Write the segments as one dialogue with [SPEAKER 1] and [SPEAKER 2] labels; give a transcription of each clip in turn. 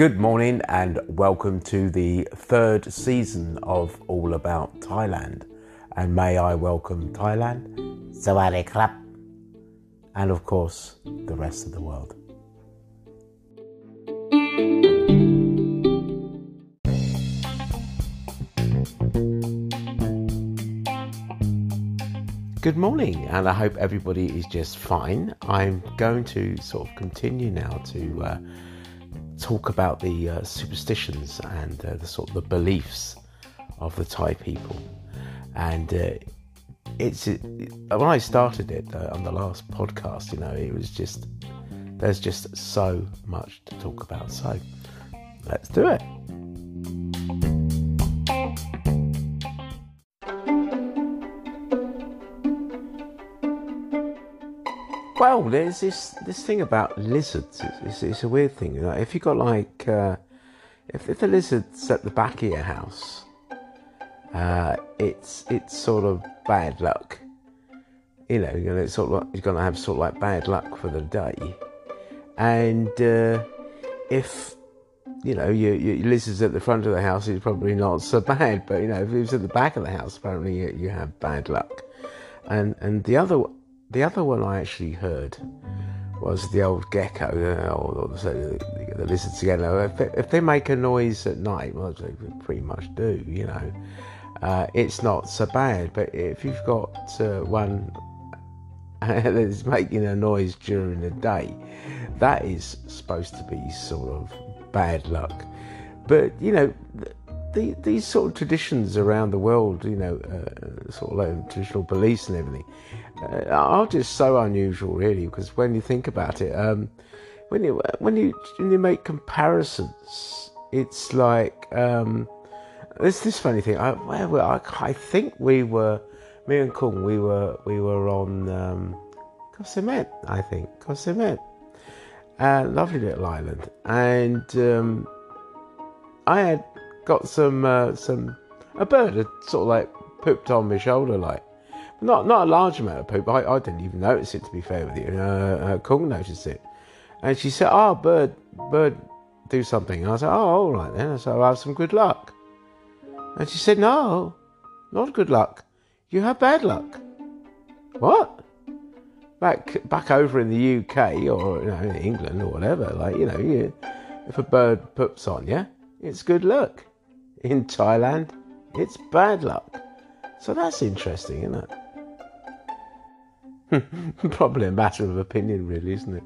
[SPEAKER 1] Good morning and welcome to the third season of All About Thailand. And may I welcome Thailand,
[SPEAKER 2] Sawadee Krap,
[SPEAKER 1] and of course the rest of the world. Good morning, and I hope everybody is just fine. I'm going to sort of continue now to uh, talk about the uh, superstitions and uh, the sort of the beliefs of the Thai people. And uh, it's it, when I started it uh, on the last podcast, you know, it was just there's just so much to talk about. So let's do it. Well, there's this this thing about lizards. It's, it's, it's a weird thing. If you got like uh, if if the lizard's at the back of your house, uh, it's it's sort of bad luck. You know, you know, it's sort of like, you're gonna have sort of like bad luck for the day. And uh, if you know your, your lizard's at the front of the house, it's probably not so bad. But you know, if it's at the back of the house, apparently you, you have bad luck. And and the other the other one I actually heard was the old gecko, or the, the lizards again. If they, if they make a noise at night, well, they pretty much do, you know. Uh, it's not so bad, but if you've got uh, one that's making a noise during the day, that is supposed to be sort of bad luck. But you know, the, these sort of traditions around the world, you know, uh, sort of like traditional beliefs and everything, uh, are just so unusual, really. Because when you think about it, um, when you when you when you make comparisons, it's like um, there's this funny thing. I, were I, I think we were me and Kung. We were we were on um, I think Samet, uh, lovely little island, and um, I had got some uh, some a bird had sort of like pooped on my shoulder, like not not a large amount of poop. I, I didn't even notice it to be fair with you. Uh, uh, Kung noticed it, and she said, "Oh, bird, bird, do something." And I said, "Oh, all right then." I have some good luck. And she said, "No, not good luck. You have bad luck." What? Back back over in the UK or you know England or whatever, like you know, you, if a bird poops on you, it's good luck. In Thailand, it's bad luck. So that's interesting, isn't it? Probably a matter of opinion, really, isn't it?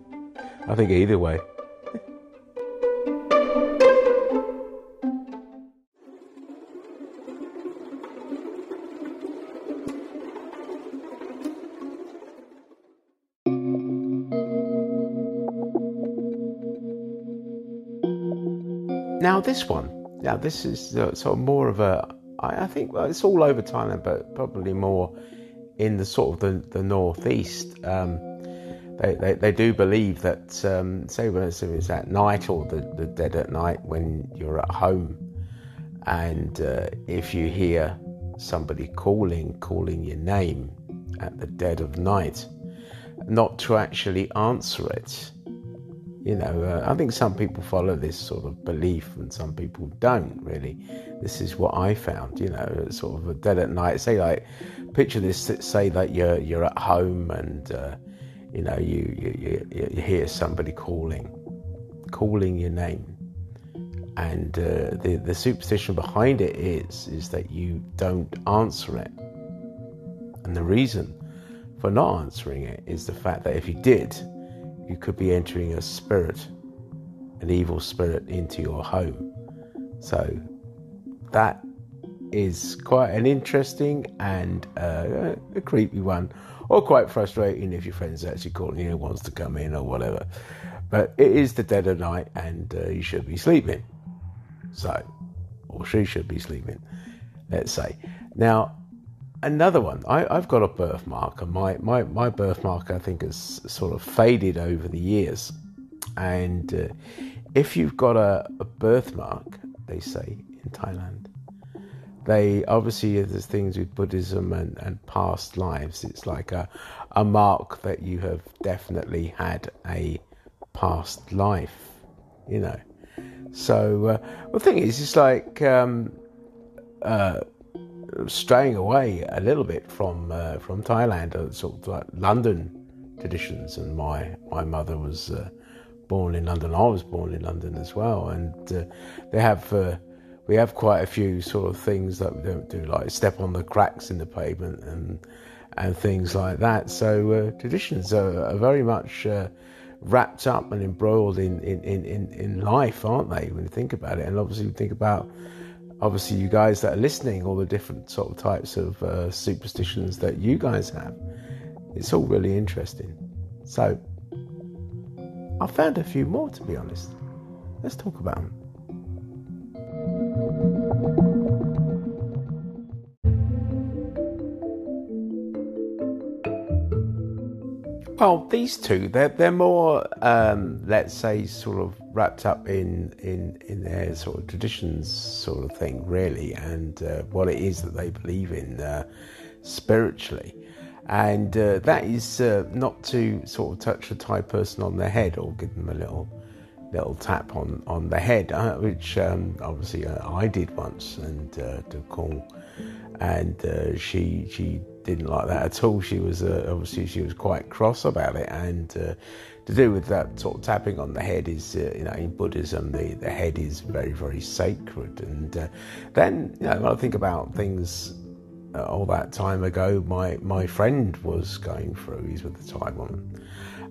[SPEAKER 1] I think either way. Now, this one, now this is uh, sort of more of a, I, I think well, it's all over Thailand, but probably more in the sort of the, the northeast. Um, they, they, they do believe that, um, say, when it's, it's at night or the, the dead at night when you're at home, and uh, if you hear somebody calling, calling your name at the dead of night, not to actually answer it. You know, uh, I think some people follow this sort of belief and some people don't really. This is what I found, you know, sort of a dead at night. Say, like, picture this, say that you're, you're at home and, uh, you know, you, you, you, you hear somebody calling, calling your name. And uh, the, the superstition behind it is, is that you don't answer it. And the reason for not answering it is the fact that if you did, you could be entering a spirit, an evil spirit, into your home. So that is quite an interesting and uh, a creepy one, or quite frustrating if your friend's actually calling you and wants to come in or whatever. But it is the dead of night, and uh, you should be sleeping. So, or she should be sleeping, let's say. Now, another one. I, have got a birthmark, and my, my, my birthmark, I think, has sort of faded over the years. And uh, if you've got a, a, birthmark, they say in Thailand, they obviously, there's things with Buddhism and, and past lives. It's like a, a mark that you have definitely had a past life, you know. So, uh, the thing is, it's like um, uh, straying away a little bit from uh, from Thailand, uh, sort of like London traditions. And my my mother was uh, born in London. I was born in London as well, and uh, they have uh, we have quite a few sort of things that we don't do, like step on the cracks in the pavement and and things like that. So uh, traditions are, are, very much wrapped up and embroiled in, in, in, in life, aren't they? When you think about it, and obviously you think about obviously you guys that are listening, all the different sort of types of uh, superstitions that you guys have. It's all really interesting. So I found a few more to be honest. Let's talk about them. Well, these two, they're, they're more, um, let's say, sort of wrapped up in, in, in their sort of traditions sort of thing, really, and uh, what it is that they believe in uh, spiritually. And uh, that is uh, not to sort of touch a Thai person on the head or give them a little little tap on, on the head, uh, which um, obviously uh, I did once, and to call, and she she didn't like that at all. She was obviously she was quite cross about it, and to do with that sort of tapping on the head is uh, you know in Buddhism the, the head is very very sacred, and uh, then you know when I think about things uh, all that time ago, my my friend was going through. He's with the Thai woman.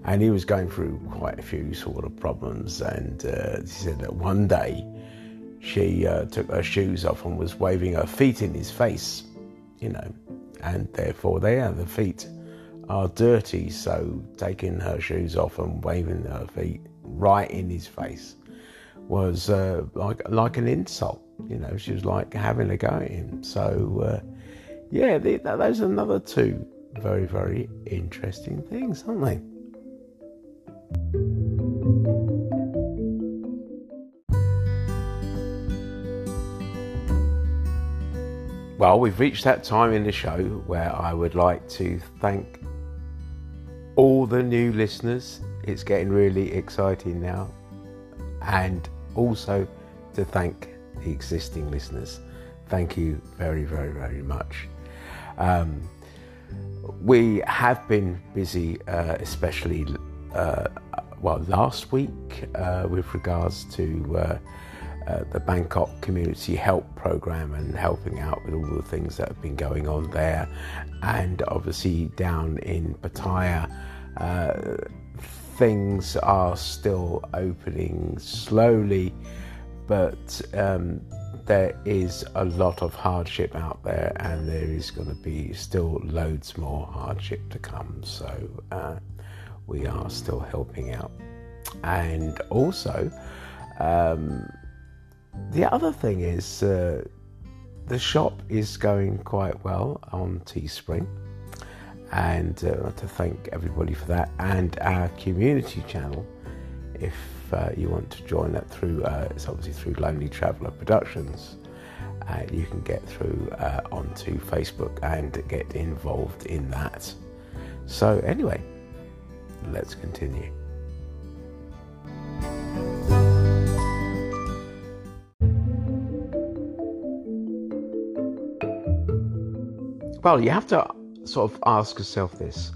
[SPEAKER 1] And he was going through quite a few sort of problems, and uh, he said that one day she took her shoes off and was waving her feet in his face, you know, and therefore they are the feet are dirty. So taking her shoes off and waving her feet right in his face was uh, like like an insult. You know, she was like having a go at him. So uh, yeah, the, those are another two very very interesting things, aren't they? Well, we've reached that time in the show where I would like to thank all the new listeners. It's getting really exciting now. And also to thank the existing listeners. Thank you very, very, very much. Um, we have been busy, uh, especially uh, well last week, uh, with regards to uh, the Bangkok Community Help Program and helping out with all the things that have been going on there. And obviously, down in Pattaya, uh, things are still opening slowly, but um, there is a lot of hardship out there, and there is going to be still loads more hardship to come. So, uh, we are still helping out. And also, um, the other thing is uh, the shop is going quite well on Teespring, and uh, to thank everybody for that, and our community channel. If uh, you want to join that through, uh, it's obviously through Lonely Traveller Productions. Uh, you can get through uh, onto Facebook and get involved in that. So, anyway, let's continue. Well, you have to sort of ask yourself this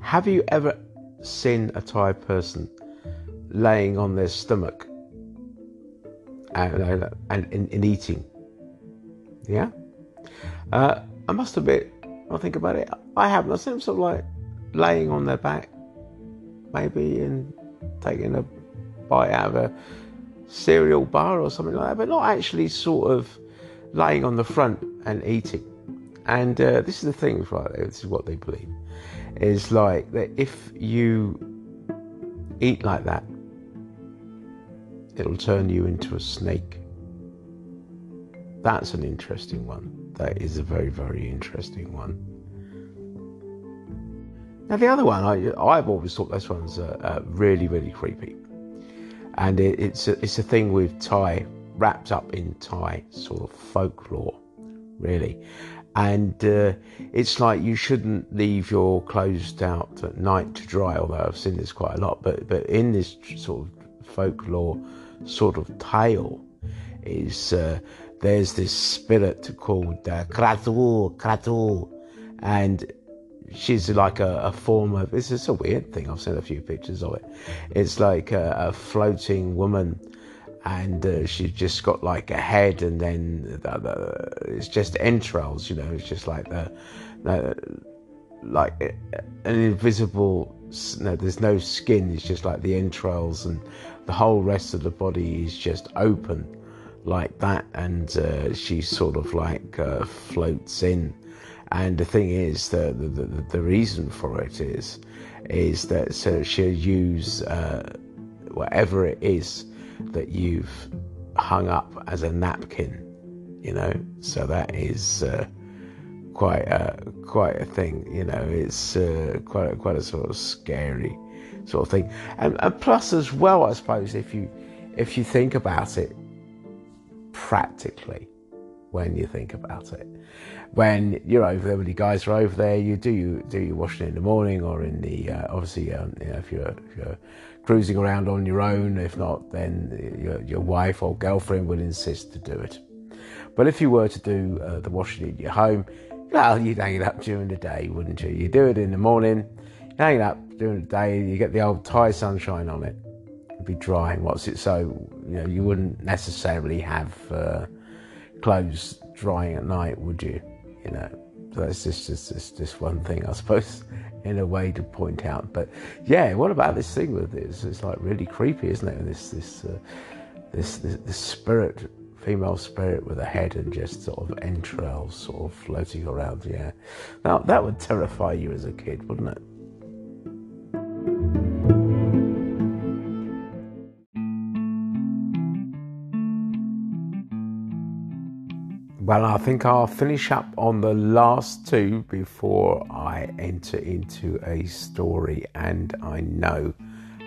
[SPEAKER 1] Have you ever seen a Thai person laying on their stomach and, uh, and, and, and eating? Yeah? Uh, I must admit, I think about it, I haven't. I see them sort of like laying on their back, maybe, and taking a bite out of a cereal bar or something like that, but not actually sort of laying on the front and eating. And uh, this is the thing, right? This is what they believe: is like that if you eat like that, it'll turn you into a snake. That's an interesting one. That is a very, very interesting one. Now the other one, I, I've always thought this one's uh, uh, really, really creepy, and it, it's a, it's a thing with Thai wrapped up in Thai sort of folklore, really and uh, it's like you shouldn't leave your clothes out at night to dry. Although I've seen this quite a lot, but but in this sort of folklore sort of tale is uh, there's this spirit called uh, Kratu, Kratu, and she's like a, a, form of this is a weird thing. I've seen a few pictures of it. It's like a, a floating woman, and uh, she's just got like a head, and then the, the, it's just entrails. You know, it's just like the, the like an invisible. No, there's no skin. It's just like the entrails, and the whole rest of the body is just open like that, and uh, she sort of like uh, floats in and the thing is, the, the, the, reason for it is, is that so she'll use uh, whatever it is that you've hung up as a napkin, you know. So that is uh, quite a quite a thing, you know. It's uh, quite a, quite a sort of scary sort of thing, and, and plus as well, I suppose if you if you think about it practically, when you think about it. When you're over there, when the guys are over there, you do you do your washing in the morning or in the uh, obviously um, you know, if you're if you're cruising around on your own. If not, then your your wife or girlfriend will insist to do it. But if you were to do uh, the washing in your home, well, you'd hang it up during the day, wouldn't you? You do it in the morning, you hang it up during the day, you get the old Thai sunshine on it. It'd be drying. What's it? So you know you wouldn't necessarily have. Uh, clothes drying at night, would you? You know, so that's just just just, just one thing, I suppose, in a way to point out. But yeah, what about this thing with this? It's like really creepy, isn't it? This this uh, this, this this spirit, female spirit with a head and just sort of entrails sort of floating around. Yeah, now that would terrify you as a kid, wouldn't it? Well, I think I'll finish up on the last two before I enter into a story, and I know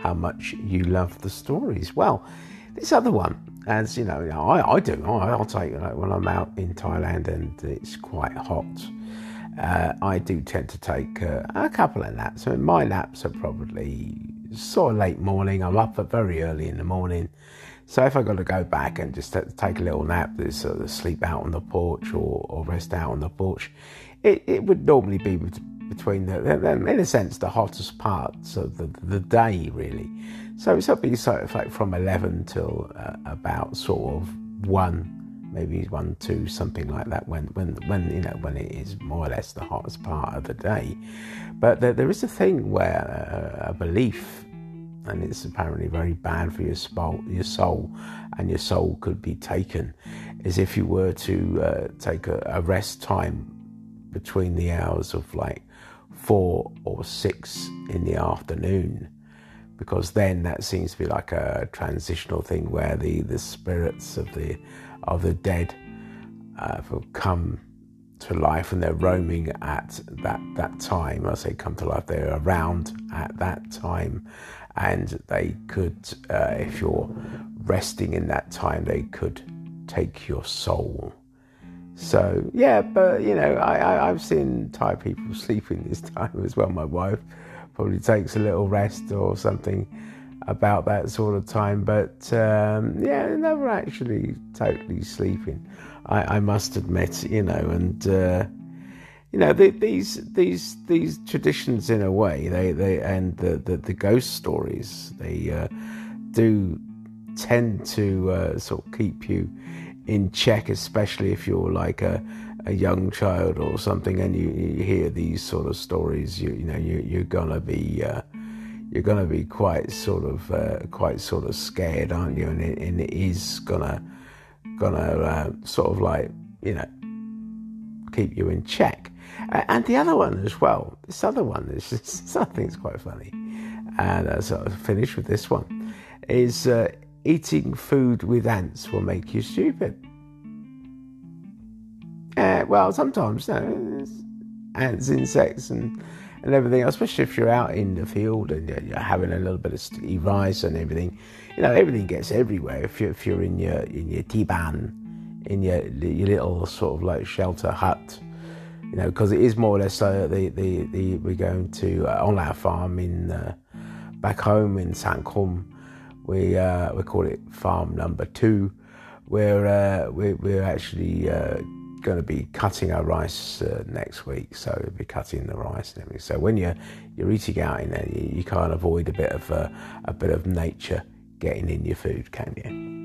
[SPEAKER 1] how much you love the stories. Well, this other one, as you know, I, I do. I, will take like, when I'm out in Thailand and it's quite hot. Uh, I do tend to take uh, a couple of naps. Mean, my naps are probably sort of late morning. I'm up at very early in the morning so if I got to go back and just take a little nap, sort of sleep out on the porch or, or rest out on the porch, it, it would normally be between the, in a sense, the hottest parts of the, the day, really. So it's be sort of like from 11 till uh, about sort of 1, maybe 1, 2, something like that, when, when, when, you know, when it is more or less the hottest part of the day. But there, there is a thing where uh, a belief and it's apparently very bad for your soul, your soul, and your soul could be taken, as if you were to uh, take a, a, rest time between the hours of like four or six in the afternoon, because then that seems to be like a transitional thing where the, the spirits of the of the dead uh, will come to life and they're roaming at that that time. I say come to life, they're around at that time and they could, uh, if you're resting in that time, they could take your soul. So yeah, but you know, I, I have seen Thai people sleeping this time as well. My wife probably takes a little rest or something about that sort of time, but um, yeah, never actually totally sleeping. I, I must admit, you know, and. Uh, you know the, these these these traditions in a way they they and the the, the ghost stories they uh, do tend to uh, sort of keep you in check especially if you're like a a young child or something and you, you hear these sort of stories you you know you you're gonna be uh, you're gonna be quite sort of uh, quite sort of scared aren't you and it, and it is gonna gonna uh, sort of like you know keep you in check and the other one as well, this other one is just, I think it's quite funny. And uh, so I'll finish with this one is uh, eating food with ants will make you stupid. Uh, well, sometimes, ants, insects, and, and everything, especially if you're out in the field and you're, having a little bit of sticky rice and everything. You know, everything gets everywhere. If you're, if you're in your in your tiban, in your your little sort of like shelter hut, you know, because it is more or less so the, the, the we're going to uh, on our farm in uh, back home in Sankum, we uh, we call it farm number two. We're uh, we're, we're actually uh, going to be cutting our rice uh, next week, so we'll be cutting the rice and everything. So when you're you're eating out in there, you, you can't avoid a bit of uh, a bit of nature getting in your food, can you?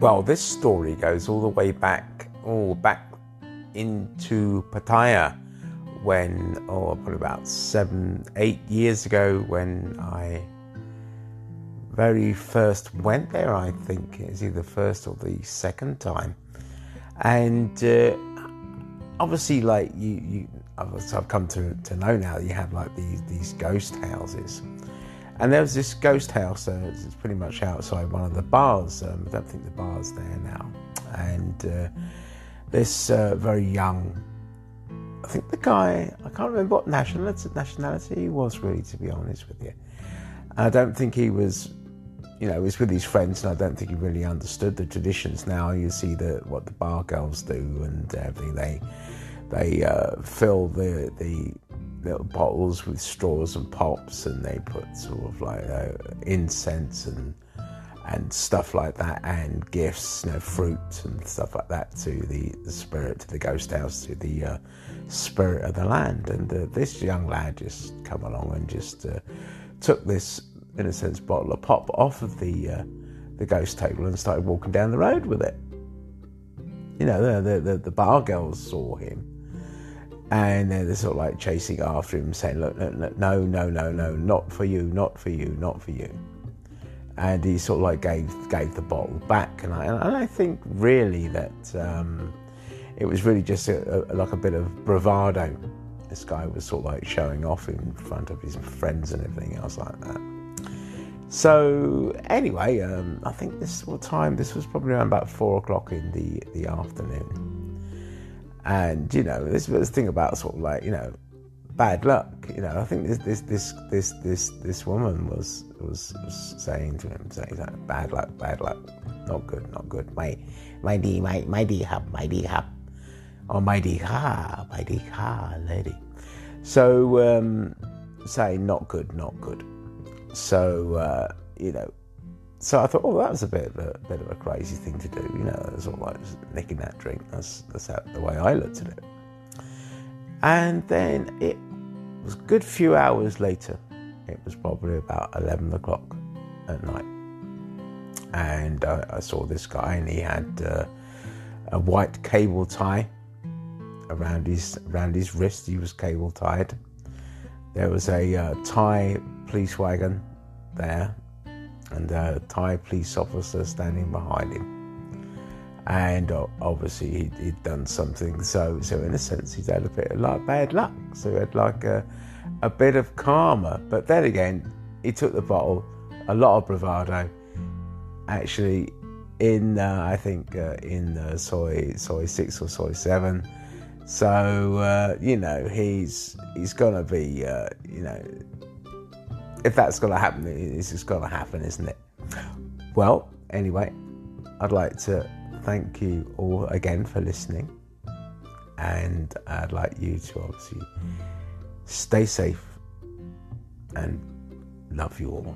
[SPEAKER 1] Well, this story goes all the way back, all back into Pattaya when, oh, probably about seven, eight years ago when I very first went there. I think it's either the first or the second time, and uh, obviously, like you, you, I've come to, to know now, you have like these these ghost houses and there was this ghost house, uh, it's pretty much outside one of the bars. Um, I don't think the bar's there now. And uh, this uh, very young, I think the guy, I can't remember what nationality, nationality he was really, to be honest with you. I don't think he was, you know, was with his friends, and I don't think he really understood the traditions. Now you see the what the bar girls do and everything. They they uh, fill the the little bottles with straws and pops, and they put sort of like uh, incense and and stuff like that, and gifts, you know, fruit and stuff like that to the, the spirit, to the ghost house, to the uh, spirit of the land. And uh, this young lad just come along and just uh, took this, in a sense, bottle of pop off of the uh, the ghost table and started walking down the road with it. You know, the the, the bar girls saw him and they're sort of like chasing after him, saying, "Look, no, no, no, no, no, not for you, not for you, not for you." And he sort of like gave gave the bottle back, and I and I think really that um, it was really just a, a, like a bit of bravado. This guy was sort of like showing off in front of his friends and everything else like that. So anyway, um, I think this time? This was probably around about four o'clock in the the afternoon and you know, this was the thing about sort of like you know, bad luck. You know, I think this this this this this this woman was was, was saying to him, saying like, bad luck, bad luck, not good, not good. My my D my my D hub, my D hub, oh my D ha, my D ha, lady. So um, saying not good, not good. So uh, you know, so I thought, oh, that was a bit of a bit of a crazy thing to do, you know, sort of like nicking that drink. That's that's how, the way I looked at it. And then it was a good few hours later. It was probably about eleven o'clock at night, and I, I saw this guy, and he had uh, a white cable tie around his around his wrist. He was cable tied. There was a uh, Thai police wagon there and a Thai police officer standing behind him. And uh, obviously he'd, he'd, done something, so so in a sense he'd had a bit of like bad luck. So he had like a, a bit of karma. But then again, he took the bottle, a lot of bravado. Actually, in uh, I think uh, in uh, soi soi six or soi seven. So uh, you know he's he's gonna be uh, you know if that's going to happen, it's just going to happen, isn't it? Well, anyway, I'd like to thank you all again for listening. And I'd like you to obviously stay safe and love you all.